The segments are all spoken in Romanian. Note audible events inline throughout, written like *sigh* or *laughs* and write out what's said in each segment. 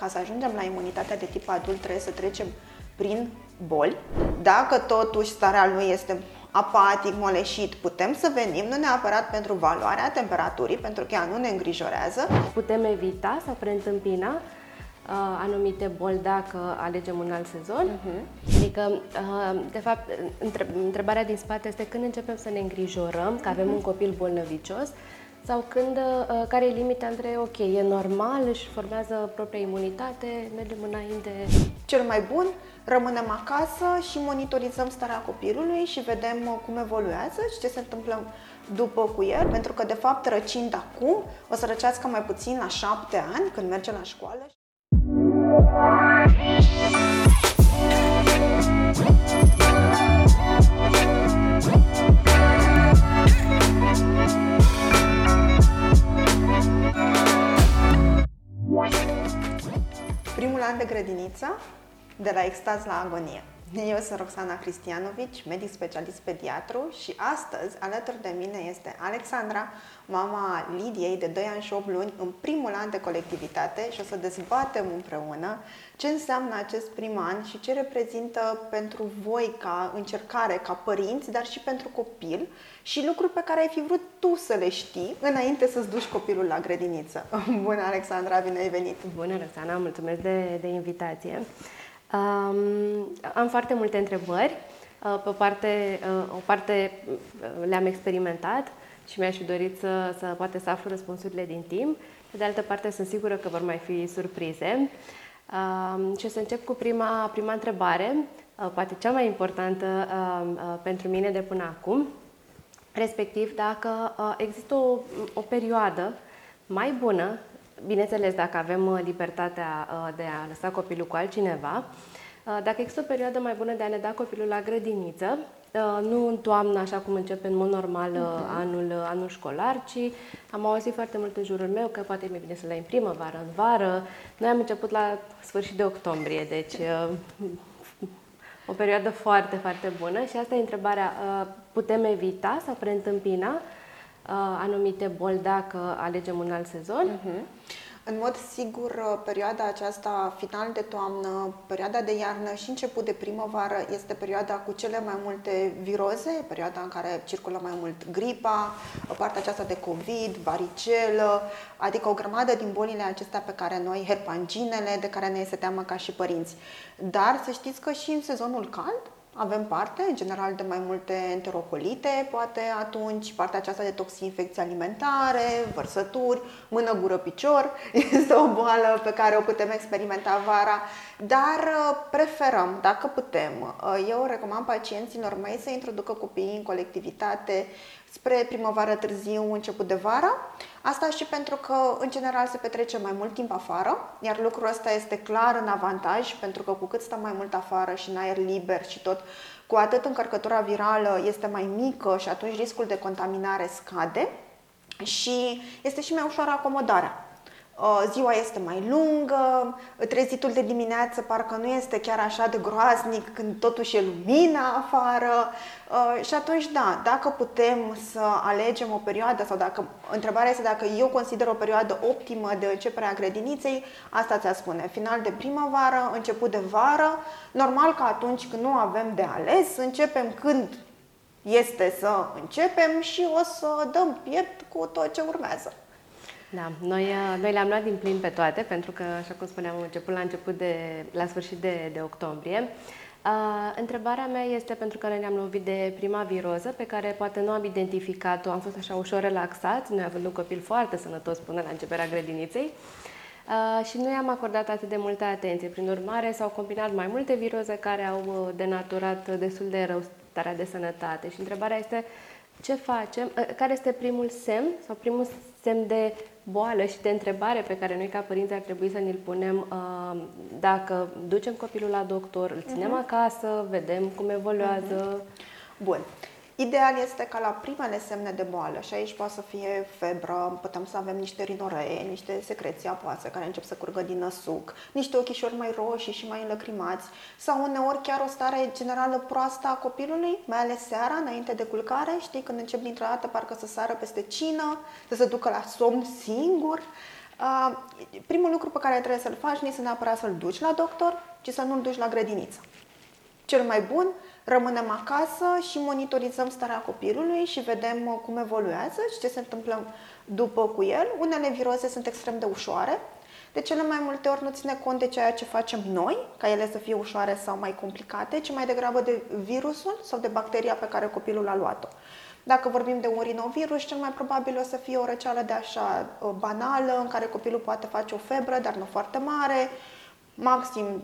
ca să ajungem la imunitatea de tip adult trebuie să trecem prin boli. Dacă totuși starea lui este apatic, moleșit, putem să venim, nu neapărat pentru valoarea temperaturii, pentru că ea nu ne îngrijorează. Putem evita sau preîntâmpina uh, anumite boli dacă alegem un alt sezon. Uh-huh. Adică, uh, de fapt, întrebarea din spate este când începem să ne îngrijorăm că avem un copil bolnăvicios sau când, uh, care e limita între, ok, e normal, își formează propria imunitate, mergem înainte. Cel mai bun, rămânem acasă și monitorizăm starea copilului și vedem uh, cum evoluează și ce se întâmplă după cu el, pentru că, de fapt, răcind acum, o să răcească mai puțin la șapte ani, când merge la școală. Primul an de grădiniță, de la extaz la agonie. Eu sunt Roxana Cristianovici, medic specialist pediatru și astăzi alături de mine este Alexandra, mama Lidiei de 2 ani și 8 luni în primul an de colectivitate și o să dezbatem împreună ce înseamnă acest prim an și ce reprezintă pentru voi ca încercare, ca părinți, dar și pentru copil și lucruri pe care ai fi vrut tu să le știi înainte să-ți duci copilul la grădiniță. *laughs* Bună, Alexandra, bine ai venit! Bună, Roxana, mulțumesc de, de invitație! Um, am foarte multe întrebări. Uh, pe o parte, uh, o parte uh, le-am experimentat și mi-aș fi dorit să, să poate să aflu răspunsurile din timp. Pe de altă parte, sunt sigură că vor mai fi surprize. Um, și o să încep cu prima, prima întrebare, poate cea mai importantă um, pentru mine de până acum, respectiv dacă există o, o perioadă mai bună bineînțeles, dacă avem uh, libertatea uh, de a lăsa copilul cu altcineva, uh, dacă există o perioadă mai bună de a ne da copilul la grădiniță, nu în toamnă, așa cum începe în mod normal uh-huh. anul, anul școlar, ci am auzit foarte mult în jurul meu că poate e mai bine să le în primăvară, în vară. Noi am început la sfârșit de octombrie, deci o perioadă foarte, foarte bună și asta e întrebarea, putem evita sau preîntâmpina anumite boli dacă alegem un alt sezon? Uh-huh. În mod sigur, uh, perioada aceasta, final de toamnă, perioada de iarnă și început de primăvară, este perioada cu cele mai multe viroze, perioada în care circulă mai mult gripa, partea aceasta de COVID, varicelă, adică o grămadă din bolile acestea pe care noi, herpanginele, de care ne este teamă ca și părinți. Dar să știți că și în sezonul cald, avem parte, în general, de mai multe enterocolite, poate atunci, partea aceasta de toxinfecții alimentare, vărsături, mână, gură, picior, *laughs* este o boală pe care o putem experimenta vara, dar uh, preferăm, dacă putem, uh, eu recomand pacienților mei să introducă copiii în colectivitate spre primăvară târziu, început de vară. Asta și pentru că, în general, se petrece mai mult timp afară, iar lucrul ăsta este clar în avantaj, pentru că cu cât stăm mai mult afară și în aer liber și tot, cu atât încărcătura virală este mai mică și atunci riscul de contaminare scade și este și mai ușoară acomodarea. Uh, ziua este mai lungă, trezitul de dimineață parcă nu este chiar așa de groaznic când totuși e lumina afară uh, și atunci da, dacă putem să alegem o perioadă sau dacă, întrebarea este dacă eu consider o perioadă optimă de începere a grădiniței, asta ți-a spune, final de primăvară, început de vară, normal că atunci când nu avem de ales, începem când este să începem și o să dăm piept cu tot ce urmează. Da, noi, uh, noi le-am luat din plin pe toate, pentru că, așa cum spuneam, am început la început de, la sfârșit de, de octombrie. Uh, întrebarea mea este pentru că noi ne-am lovit de prima viroză pe care poate nu am identificat-o, am fost așa ușor relaxat, noi având un copil foarte sănătos până la începerea grădiniței uh, și nu i-am acordat atât de multă atenție. Prin urmare, s-au combinat mai multe viroze care au uh, denaturat destul de rău starea de sănătate și întrebarea este ce facem, uh, care este primul semn sau primul semn de boală și de întrebare pe care noi ca părinți ar trebui să ne-l punem uh, dacă ducem copilul la doctor, îl ținem uh-huh. acasă, vedem cum evoluează. Uh-huh. Bun. Ideal este ca la primele semne de boală, și aici poate să fie febră, putem să avem niște rinoree, niște secreții apoase care încep să curgă din năsuc, niște ochișori mai roșii și mai înlăcrimați, sau uneori chiar o stare generală proastă a copilului, mai ales seara, înainte de culcare, știi, când încep dintr-o dată parcă să sară peste cină, să se ducă la somn singur. Uh, primul lucru pe care trebuie să-l faci nu este neapărat să-l duci la doctor, ci să nu-l duci la grădiniță. Cel mai bun, rămânem acasă și monitorizăm starea copilului și vedem uh, cum evoluează și ce se întâmplă după cu el. Unele viroze sunt extrem de ușoare, de cele mai multe ori nu ține cont de ceea ce facem noi, ca ele să fie ușoare sau mai complicate, ci mai degrabă de virusul sau de bacteria pe care copilul a luat-o. Dacă vorbim de un rinovirus, cel mai probabil o să fie o răceală de așa uh, banală, în care copilul poate face o febră, dar nu foarte mare, maxim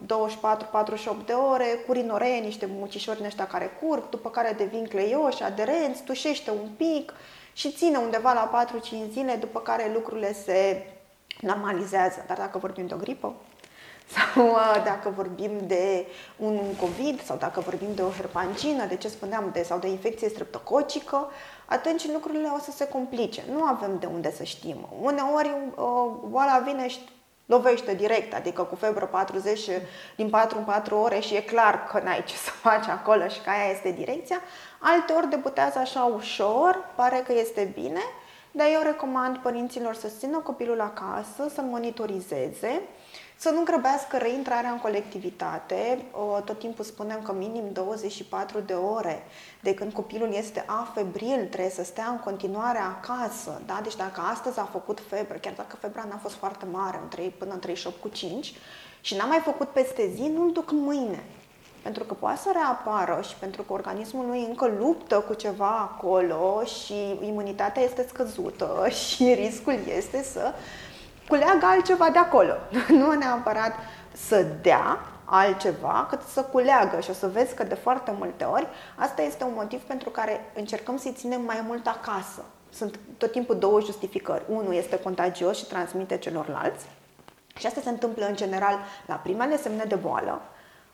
24-48 de ore, cu rinoree, niște mucișori în ăștia care curg, după care devin cleioși, aderenți, tușește un pic și ține undeva la 4-5 zile, după care lucrurile se normalizează. Dar dacă vorbim de o gripă, sau uh, dacă vorbim de un COVID sau dacă vorbim de o herpangină, de ce spuneam, de, sau de infecție streptococică, atunci lucrurile o să se complice. Nu avem de unde să știm. Uneori uh, boala vine și lovește direct, adică cu febră 40 din 4 în 4 ore și e clar că n-ai ce să faci acolo și că aia este direcția. Alte ori debutează așa ușor, pare că este bine, dar eu recomand părinților să țină copilul acasă, să-l monitorizeze, să nu grăbească reintrarea în colectivitate. Tot timpul spunem că minim 24 de ore de când copilul este afebril, trebuie să stea în continuare acasă. Da? Deci dacă astăzi a făcut febră, chiar dacă febra n-a fost foarte mare, în 3, până în 38 cu 5, și n-a mai făcut peste zi, nu-l duc mâine. Pentru că poate să reapară și pentru că organismul lui încă luptă cu ceva acolo și imunitatea este scăzută *laughs* și riscul este să culeagă altceva de acolo. *laughs* Nu neapărat să dea altceva, cât să culeagă și o să vezi că de foarte multe ori asta este un motiv pentru care încercăm să-i ținem mai mult acasă. Sunt tot timpul două justificări. Unul este contagios și transmite celorlalți și asta se întâmplă în general la primele semne de boală,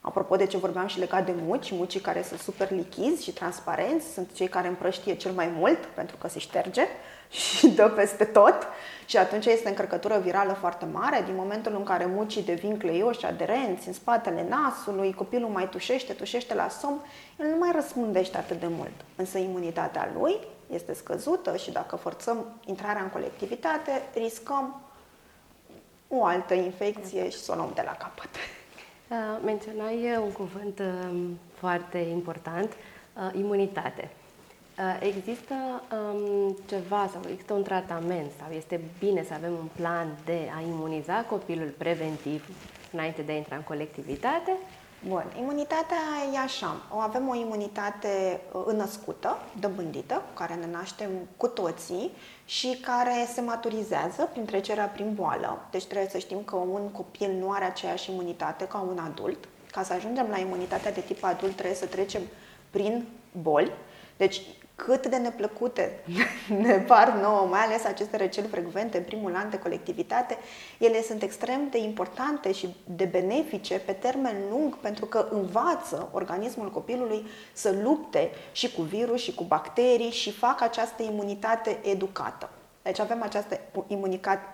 Apropo de ce vorbeam și legat de muci, mucii care sunt super lichizi și transparenți sunt cei care împrăștie cel mai mult pentru că se șterge și dă peste tot și atunci este încărcătură virală foarte mare. Din momentul în care mucii devin cleioși, aderenți, în spatele nasului, copilul mai tușește, tușește la somn, el nu mai răspundește atât de mult. Însă imunitatea lui este scăzută și dacă forțăm intrarea în colectivitate, riscăm o altă infecție și să o luăm de la capăt. Uh, menționai uh, un cuvânt um, foarte important, uh, imunitate. Există um, ceva sau există un tratament sau este bine să avem un plan de a imuniza copilul preventiv înainte de a intra în colectivitate Bun, imunitatea e așa. O avem o imunitate uh, înnăscută, dobândită, cu care ne naștem cu toții și care se maturizează prin trecerea prin boală. Deci trebuie să știm că un copil nu are aceeași imunitate ca un adult. Ca să ajungem la imunitatea de tip adult trebuie să trecem prin boli. Deci cât de neplăcute *laughs* ne par nouă, mai ales aceste răceli frecvente în primul an de colectivitate, ele sunt extrem de importante și de benefice pe termen lung pentru că învață organismul copilului să lupte și cu virus și cu bacterii și fac această imunitate educată. Deci avem această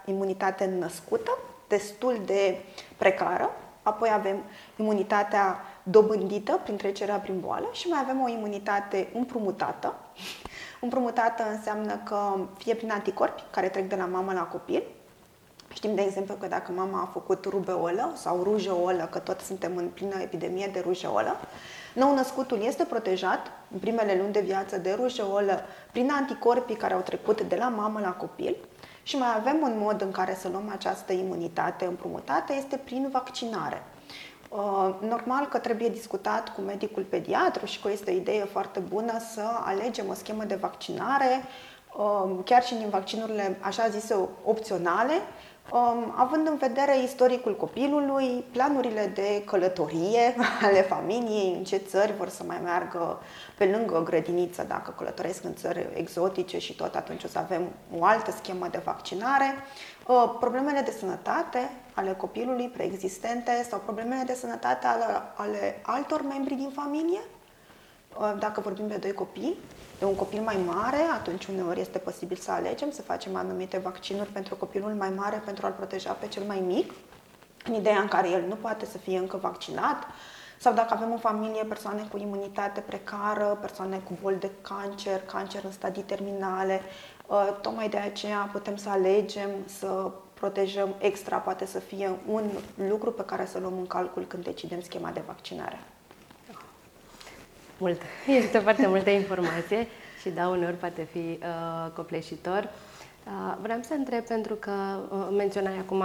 imunitate născută, destul de precară, apoi avem imunitatea dobândită prin trecerea prin boală și mai avem o imunitate împrumutată. *laughs* Împrumutată înseamnă că fie prin anticorpi care trec de la mamă la copil, Știm, de exemplu, că dacă mama a făcut rubeolă sau rujeolă, că tot suntem în plină epidemie de rujeolă, nou născutul este protejat în primele luni de viață de rujeolă prin anticorpii care au trecut de la mamă la copil și mai avem un mod în care să luăm această imunitate împrumutată, este prin vaccinare. Uh, normal că trebuie discutat cu medicul pediatru și că este o idee foarte bună să alegem o schemă de vaccinare, uh, chiar și din vaccinurile așa zise opționale, um, având în vedere istoricul copilului, planurile de călătorie *laughs* ale familiei, în ce țări vor să mai meargă pe lângă grădiniță, dacă călătoresc în țări exotice și tot atunci o să avem o altă schemă de vaccinare, uh, problemele de sănătate ale copilului preexistente sau problemele de sănătate ale, ale altor membri din familie, uh, dacă vorbim de doi copii, de un copil mai mare, atunci uneori este posibil să alegem să facem anumite vaccinuri pentru copilul mai mare pentru a-l proteja pe cel mai mic, în ideea în care el nu poate să fie încă vaccinat, sau dacă avem în familie persoane cu imunitate precară, persoane cu boli de cancer, cancer în stadii terminale, uh, tocmai de aceea putem să alegem să protejăm extra poate să fie un lucru pe care să luăm în calcul când decidem schema de vaccinare. Mult. *laughs* Este foarte multă informație și da, uneori poate fi uh, copleșitor. Uh, vreau să întreb pentru că uh, menționai acum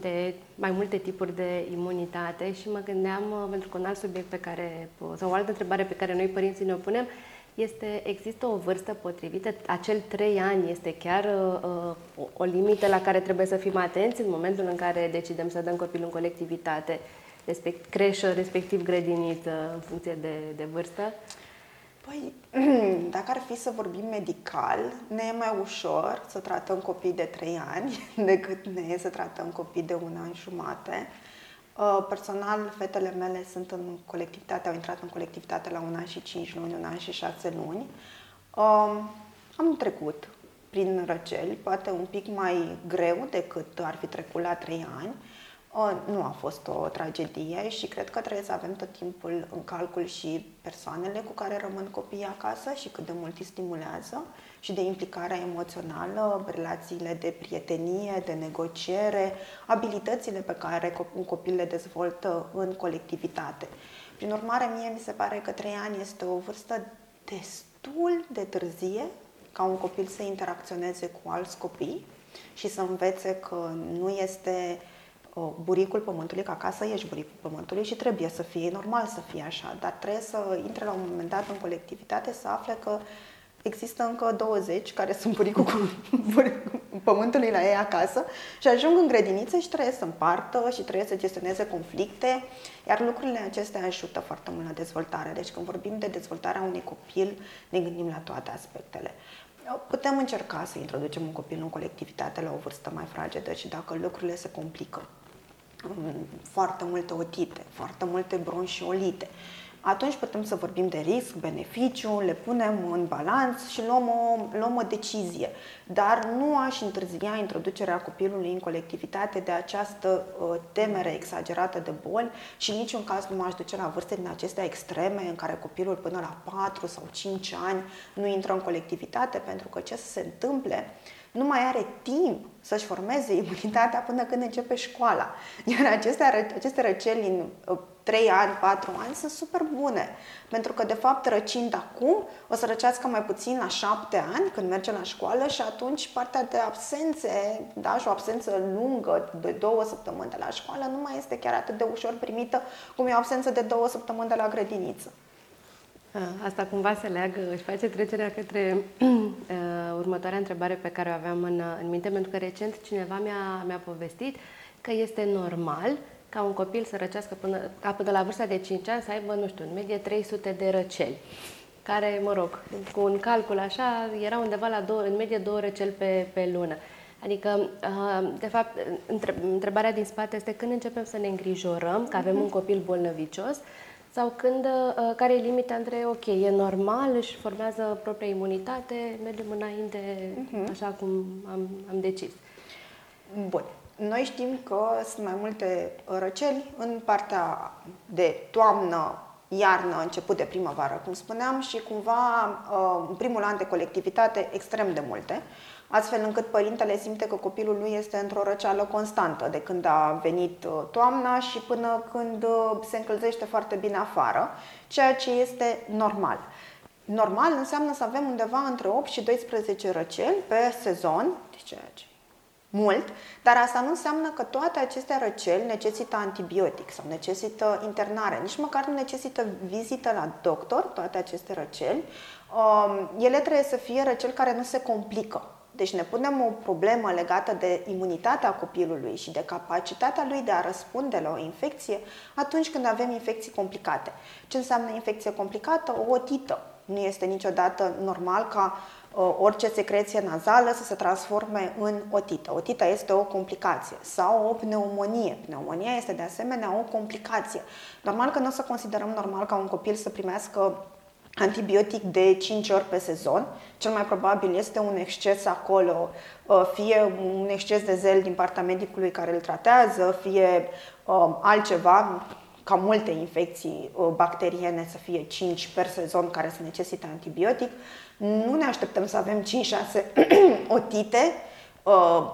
de mai multe tipuri de imunitate și mă gândeam, uh, pentru că un alt subiect pe care, uh, sau o altă întrebare pe care noi părinții ne o punem, este, există o vârstă potrivită? Acel 3 ani este chiar uh, o, o limită la care trebuie să fim atenți în momentul în care decidem să dăm copilul în colectivitate, respect, creșă, respectiv grădiniță, în funcție de, de vârstă? Păi, *clears throat* dacă ar fi să vorbim medical, ne e mai ușor să tratăm copii de 3 ani *laughs* decât ne e să tratăm copii de un an jumate. Uh, personal, fetele mele sunt în colectivitate, au intrat în colectivitate la un an și 5 luni, un an și 6 luni. Um, am trecut prin răceli, poate un pic mai greu decât ar fi trecut la 3 ani, nu a fost o tragedie și cred că trebuie să avem tot timpul în calcul și persoanele cu care rămân copiii acasă și cât de mult îi stimulează și de implicarea emoțională, relațiile de prietenie, de negociere, abilitățile pe care un copil le dezvoltă în colectivitate. Prin urmare, mie mi se pare că 3 ani este o vârstă destul de târzie ca un copil să interacționeze cu alți copii și să învețe că nu este buricul pământului, că acasă ești buricul pământului și trebuie să fie, normal să fie așa, dar trebuie să intre la un moment dat în colectivitate să afle că există încă 20 care sunt buricul cu *laughs* buricul pământului la ei acasă și ajung în grădiniță și trebuie să împartă și trebuie să gestioneze conflicte, iar lucrurile acestea ajută foarte mult la dezvoltare. Deci când vorbim de dezvoltarea unui copil, ne gândim la toate aspectele. Putem încerca să introducem un copil în colectivitate la o vârstă mai fragedă și dacă lucrurile se complică foarte multe otite, foarte multe bronșiolite. Atunci putem să vorbim de risc, beneficiu, le punem în balanț și luăm o, luăm o decizie. Dar nu aș întârzia introducerea copilului în colectivitate de această uh, temere exagerată de boli și în niciun caz nu m-aș duce la vârste din acestea extreme în care copilul până la 4 sau 5 ani nu intră în colectivitate pentru că ce să se întâmple nu mai are timp să-și formeze imunitatea până când începe școala. Iar aceste, aceste răceli în 3 uh, ani, 4 ani sunt super bune. Pentru că, de fapt, răcind acum, o să răcească mai puțin la 7 ani, când merge la școală și atunci partea de absențe, da, și o absență lungă de două săptămâni de la școală nu mai este chiar atât de ușor primită cum e o absență de două săptămâni de la grădiniță. Asta cumva se leagă, își face trecerea către *clears throat* uh, următoarea întrebare pe care o aveam în, în minte, pentru că recent cineva mi-a, mi-a povestit că este normal ca un copil să răcească până, ca până la vârsta de 5 ani să aibă, nu știu, în medie 300 de răceli, care, mă rog, cu un calcul așa, era undeva la două, în medie două răceli pe, pe lună. Adică, de fapt, întrebarea din spate este când începem să ne îngrijorăm că avem un copil bolnăvicios sau când, uh, care e limita între, ok, e normal, își formează propria imunitate, mergem înainte uh-huh. așa cum am, am decis. Bun. Noi știm că sunt mai multe răceli în partea de toamnă, iarnă, început de primăvară, cum spuneam, și cumva uh, în primul an de colectivitate extrem de multe astfel încât părintele simte că copilul lui este într-o răceală constantă de când a venit uh, toamna și până când uh, se încălzește foarte bine afară, ceea ce este normal. Normal înseamnă să avem undeva între 8 și 12 răceli pe sezon, deci ceea ce mult, dar asta nu înseamnă că toate aceste răceli necesită antibiotic sau necesită internare, nici măcar nu necesită vizită la doctor, toate aceste răceli. Um, ele trebuie să fie răceli care nu se complică. Deci ne punem o problemă legată de imunitatea copilului și de capacitatea lui de a răspunde la o infecție atunci când avem infecții complicate. Ce înseamnă infecție complicată? O otită. Nu este niciodată normal ca uh, orice secreție nazală să se transforme în otită. Otita este o complicație sau o pneumonie. Pneumonia este de asemenea o complicație. Normal că nu o să considerăm normal ca un copil să primească antibiotic de 5 ori pe sezon. Cel mai probabil este un exces acolo, uh, fie un exces de zel din partea medicului care îl tratează, fie um, altceva, ca multe infecții uh, bacteriene să fie 5 per sezon care să necesită antibiotic. Nu ne așteptăm să avem 5-6 *clears throat* otite, Uh,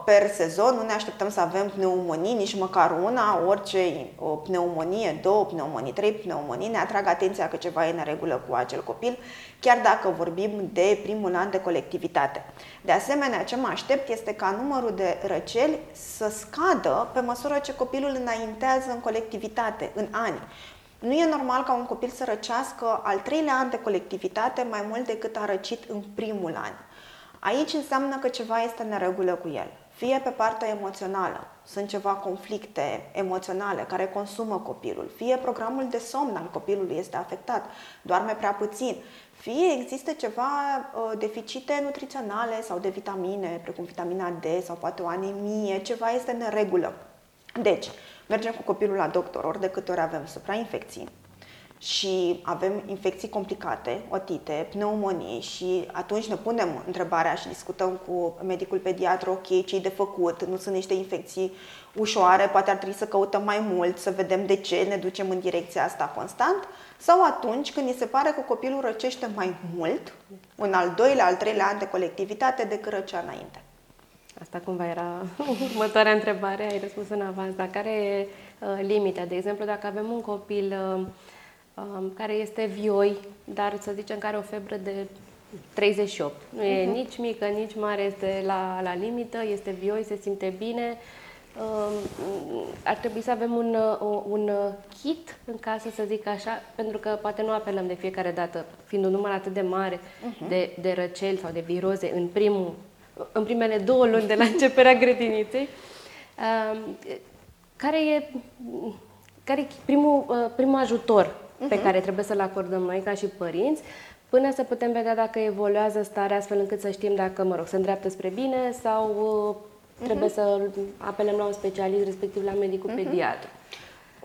per sezon, nu ne așteptăm să avem pneumonii, nici măcar una, orice o pneumonie, două pneumonii, trei pneumonii, ne atrag atenția că ceva e în regulă cu acel copil, chiar dacă vorbim de primul an de colectivitate. De asemenea, ce mă aștept este ca numărul de răceli să scadă pe măsură ce copilul înaintează în colectivitate, în ani. Nu e normal ca un copil să răcească al treilea an de colectivitate mai mult decât a răcit în primul an. Aici înseamnă că ceva este în regulă cu el. Fie pe partea emoțională, sunt ceva conflicte emoționale care consumă copilul, fie programul de somn al copilului este afectat, doarme prea puțin, fie există ceva uh, deficite nutriționale sau de vitamine, precum vitamina D sau poate o anemie, ceva este în regulă. Deci, mergem cu copilul la doctor ori de câte ori avem suprainfecții, și avem infecții complicate, otite, pneumonii și atunci ne punem întrebarea și discutăm cu medicul pediatru, ok, ce de făcut, nu sunt niște infecții ușoare, poate ar trebui să căutăm mai mult, să vedem de ce ne ducem în direcția asta constant, sau atunci când ni se pare că copilul răcește mai mult, în al doilea, al treilea an de colectivitate decât răcea înainte. Asta cumva era *laughs* următoarea întrebare, ai răspuns în avans, dar care e uh, limita? De exemplu, dacă avem un copil uh, Um, care este vioi, dar să zicem că are o febră de 38. Nu e uh-huh. nici mică, nici mare, este la, la limită, este vioi, se simte bine. Um, ar trebui să avem un, un kit în casă, să zic așa, pentru că poate nu apelăm de fiecare dată, fiind un număr atât de mare uh-huh. de, de răceli sau de viroze în, primul, în primele două luni de la *laughs* începerea grădiniței. Um, care e, care e primul, uh, primul ajutor uh-huh. pe mhm. care trebuie să-l acordăm noi ca și părinți, până să putem vedea dacă evoluează starea astfel încât să știm dacă, mă rog, se îndreaptă spre bine sau uh, trebuie uh-huh. să apelăm la un specialist, respectiv la medicul uh-huh. pediatru.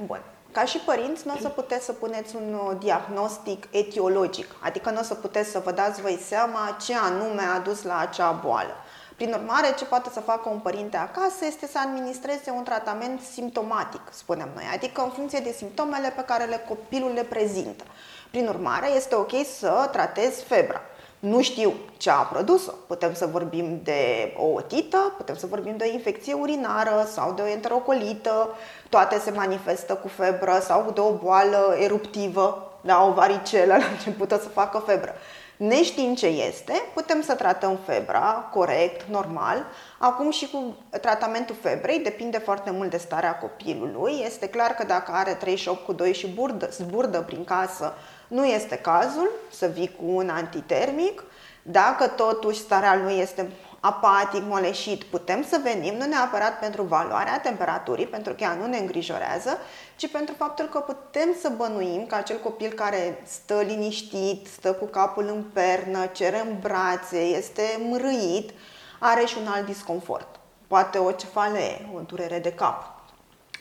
Bun. Ca și părinți, nu o să puteți să puneți un uh, diagnostic etiologic, adică nu o să puteți să vă dați voi seama ce anume a dus la acea boală. Prin urmare, ce poate să facă un părinte acasă este să administreze un tratament simptomatic, spunem noi, adică în funcție de simptomele pe care le copilul le prezintă. Prin urmare, este ok să tratezi febra. Nu știu ce a produs-o. Putem să vorbim de o otită, putem să vorbim de o infecție urinară sau de o enterocolită. Toate se manifestă cu febră sau de o boală eruptivă, da, o varicelă la început să facă febră. Neștiind ce este, putem să tratăm febra corect, normal. Acum și cu tratamentul febrei, depinde foarte mult de starea copilului. Este clar că dacă are 38 cu 2 și burdă, zburdă prin casă, nu este cazul să vii cu un antitermic. Dacă totuși starea lui este apatic, moleșit, putem să venim nu neapărat pentru valoarea temperaturii, pentru că ea nu ne îngrijorează, ci pentru faptul că putem să bănuim că acel copil care stă liniștit, stă cu capul în pernă, cere în brațe, este mrâit, are și un alt disconfort. Poate o cefalee, o durere de cap,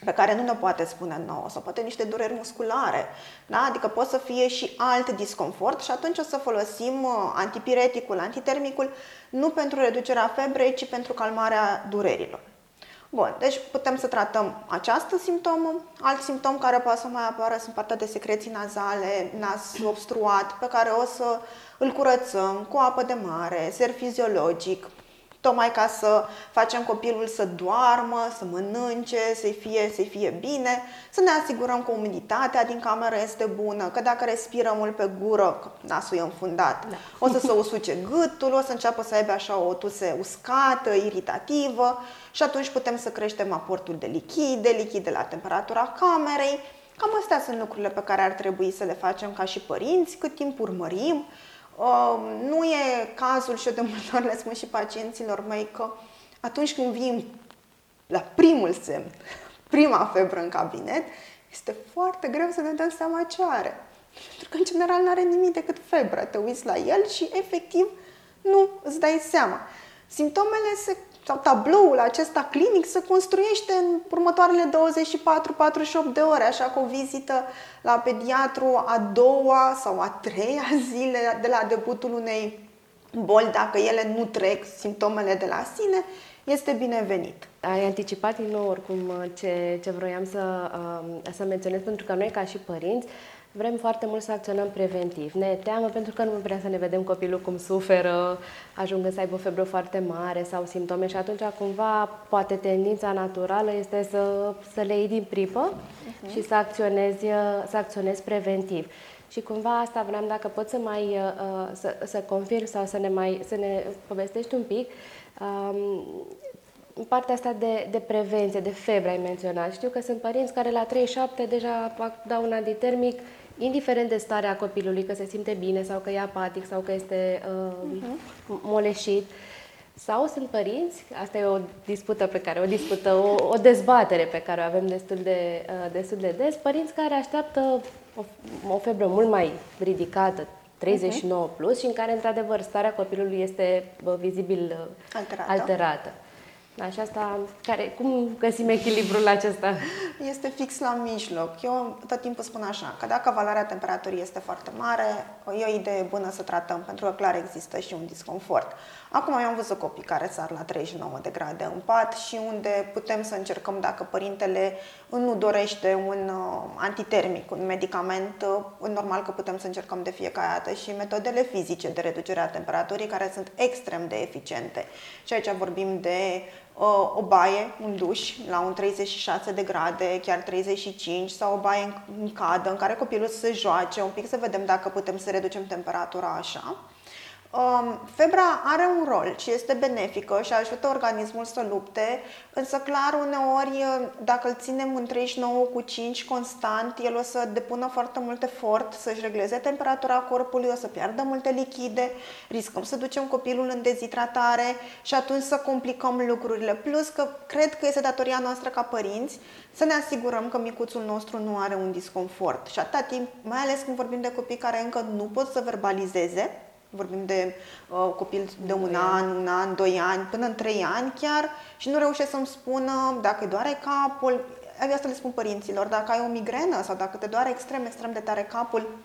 pe care nu ne poate spune nouă, sau poate niște dureri musculare, da? adică pot să fie și alt disconfort și atunci o să folosim uh, antipireticul, antitermicul, nu pentru reducerea febrei, ci pentru calmarea durerilor. Bun, deci putem să tratăm această simptomă. Alt simptom care poate să mai apară sunt partea de secreții nazale, nas obstruat, pe care o să îl curățăm cu apă de mare, ser fiziologic, tocmai ca să facem copilul să doarmă, să mănânce, să-i fie, să fie bine, să ne asigurăm că umiditatea din cameră este bună, că dacă respiră mult pe gură, că nasul e înfundat, da. o să se usuce gâtul, o să înceapă să aibă așa o tuse uscată, iritativă și atunci putem să creștem aportul de lichide, lichide la temperatura camerei. Cam astea sunt lucrurile pe care ar trebui să le facem ca și părinți, cât timp urmărim, Um, nu e cazul și eu de multe ori le spun și pacienților mei că atunci când vin la primul semn, prima febră în cabinet, este foarte greu să ne dăm seama ce are. Pentru că, în general, nu are nimic decât febră. Te uiți la el și, efectiv, nu îți dai seama. Simptomele se sau tabloul acesta clinic se construiește în următoarele 24-48 de ore, așa că o vizită la pediatru a doua sau a treia *laughs* zile de la debutul unei boli, dacă ele nu trec simptomele de la sine, este binevenit. Ai anticipat din nou oricum ce, ce vroiam să, um, să menționez, pentru că noi ca și părinți vrem foarte mult să acționăm preventiv. Ne teamă pentru că nu vrea să ne vedem copilul cum suferă, ajungând să aibă o febră foarte mare sau simptome și atunci cumva poate tendința naturală este să, să le iei din pripă uh-huh. și să acționezi, să acționezi preventiv. Și cumva asta vreau dacă poți să mai uh, să, să confirm sau să ne mai să ne povestești un pic um, partea asta de, de prevenție, de febră ai menționat. Știu că sunt părinți care la 37 deja dau un antitermic, indiferent de starea copilului, că se simte bine sau că e apatic sau că este uh, uh-huh. moleșit. Sau sunt părinți, asta e o dispută pe care, o dispută, o, o dezbatere pe care o avem destul de, uh, destul de des, părinți care așteaptă o, o febră mult mai ridicată, 39 uh-huh. plus și în care, într-adevăr, starea copilului este vizibil uh, alterată. alterată. Da, și asta, care, cum găsim echilibrul acesta? Este fix la mijloc. Eu tot timpul spun așa, că dacă valoarea temperaturii este foarte mare, e o idee bună să tratăm, pentru că clar există și un disconfort. Acum eu am văzut copii care sar la 39 de grade în pat și unde putem să încercăm, dacă părintele nu dorește un uh, antitermic, un medicament, uh, normal că putem să încercăm de fiecare dată și metodele fizice de reducere a temperaturii care sunt extrem de eficiente. Și aici vorbim de uh, o baie, un duș la un 36 de grade, chiar 35 sau o baie în cadă în care copilul să se joace un pic să vedem dacă putem să reducem temperatura așa. Um, febra are un rol și este benefică și ajută organismul să lupte, însă clar uneori dacă îl ținem în 39 cu 5 constant, el o să depună foarte mult efort să-și regleze temperatura corpului, o să piardă multe lichide, riscăm să ducem copilul în dezhidratare și atunci să complicăm lucrurile. Plus că cred că este datoria noastră ca părinți să ne asigurăm că micuțul nostru nu are un disconfort. Și atâta timp, mai ales când vorbim de copii care încă nu pot să verbalizeze, vorbim de uh, copil de un an, un an, doi ani, până în trei ani chiar și nu reușesc să-mi spună dacă îi doare capul, asta le spun părinților, dacă ai o migrenă sau dacă te doare extrem, extrem de tare capul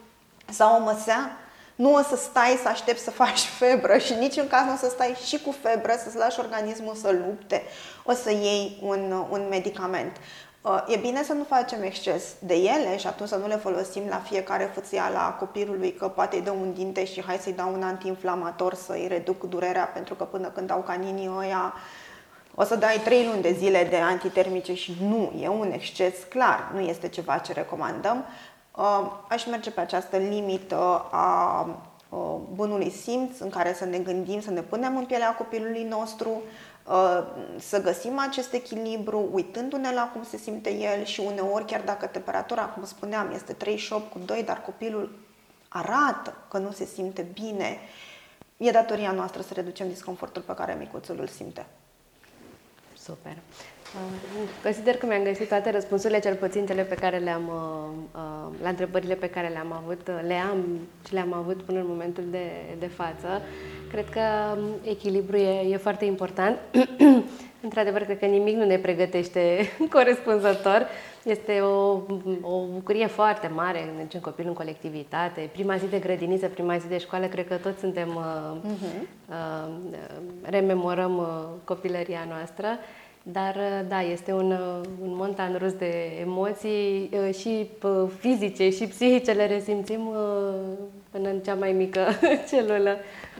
sau o măsea, nu o să stai să aștepți să faci *laughs* febră și nici în caz nu o să stai și cu febră, să-ți lași organismul să lupte, o să iei un, un medicament. Uh, e bine să nu facem exces de ele și atunci să nu le folosim la fiecare fâțială a copilului că poate îi dă un dinte și hai să-i dau un antiinflamator să-i reduc durerea pentru că până când dau caninii ăia o să dai trei luni de zile de antitermice și nu, e un exces clar, nu este ceva ce recomandăm. Uh, aș merge pe această limită a uh, bunului simț în care să ne gândim, să ne punem în pielea copilului nostru, Uh, să găsim acest echilibru uitându-ne la cum se simte el și uneori chiar dacă temperatura, cum spuneam, este 38 cu 2, dar copilul arată că nu se simte bine, e datoria noastră să reducem disconfortul pe care micuțul îl simte. Super. Uh, consider că mi-am găsit toate răspunsurile, cel puțin cele pe care le-am, uh, la întrebările pe care le-am avut, le am și le-am avut până în momentul de, de față. Cred că um, echilibru e, e foarte important. *clears throat* Într-adevăr, cred că nimic nu ne pregătește *laughs* corespunzător. Este o, o bucurie foarte mare când mergem copilul în colectivitate. Prima zi de grădiniță, prima zi de școală, cred că toți suntem, uh, uh-huh. uh, rememorăm uh, copilăria noastră. Dar, uh, da, este un, uh, un montan rus de emoții și fizice și psihice, le resimțim până în cea mai mică *laughs* celulă.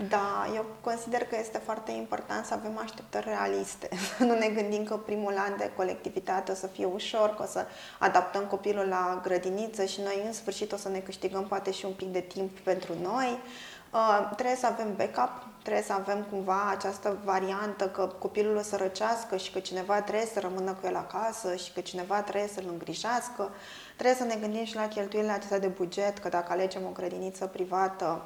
Da, eu consider că este foarte important să avem așteptări realiste. Să *laughs* nu ne gândim că primul an de colectivitate o să fie ușor, că o să adaptăm copilul la grădiniță și noi în sfârșit o să ne câștigăm poate și un pic de timp pentru noi. Uh, trebuie să avem backup, trebuie să avem cumva această variantă că copilul o să răcească și că cineva trebuie să rămână cu el acasă și că cineva trebuie să-l îngrijească. Trebuie să ne gândim și la cheltuielile acestea de buget, că dacă alegem o grădiniță privată,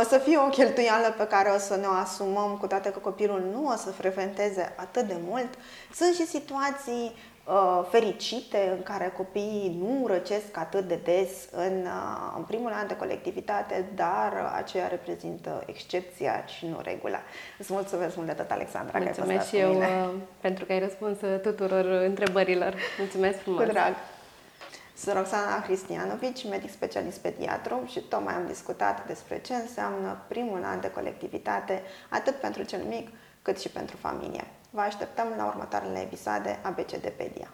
o să fie o cheltuială pe care o să ne o asumăm, cu toate că copilul nu o să frecventeze atât de mult. Sunt și situații uh, fericite în care copiii nu răcesc atât de des în, uh, în primul an de colectivitate, dar aceea reprezintă excepția și nu regula. Îți mulțumesc mult de tot, Alexandra, Mulțumesc că ai și eu uh, pentru că ai răspuns tuturor întrebărilor. Mulțumesc frumos! Cu drag! Sunt Roxana Cristianovici, medic specialist pediatru și tocmai am discutat despre ce înseamnă primul an de colectivitate, atât pentru cel mic, cât și pentru familie. Vă așteptăm la următoarele episoade ABCDpedia.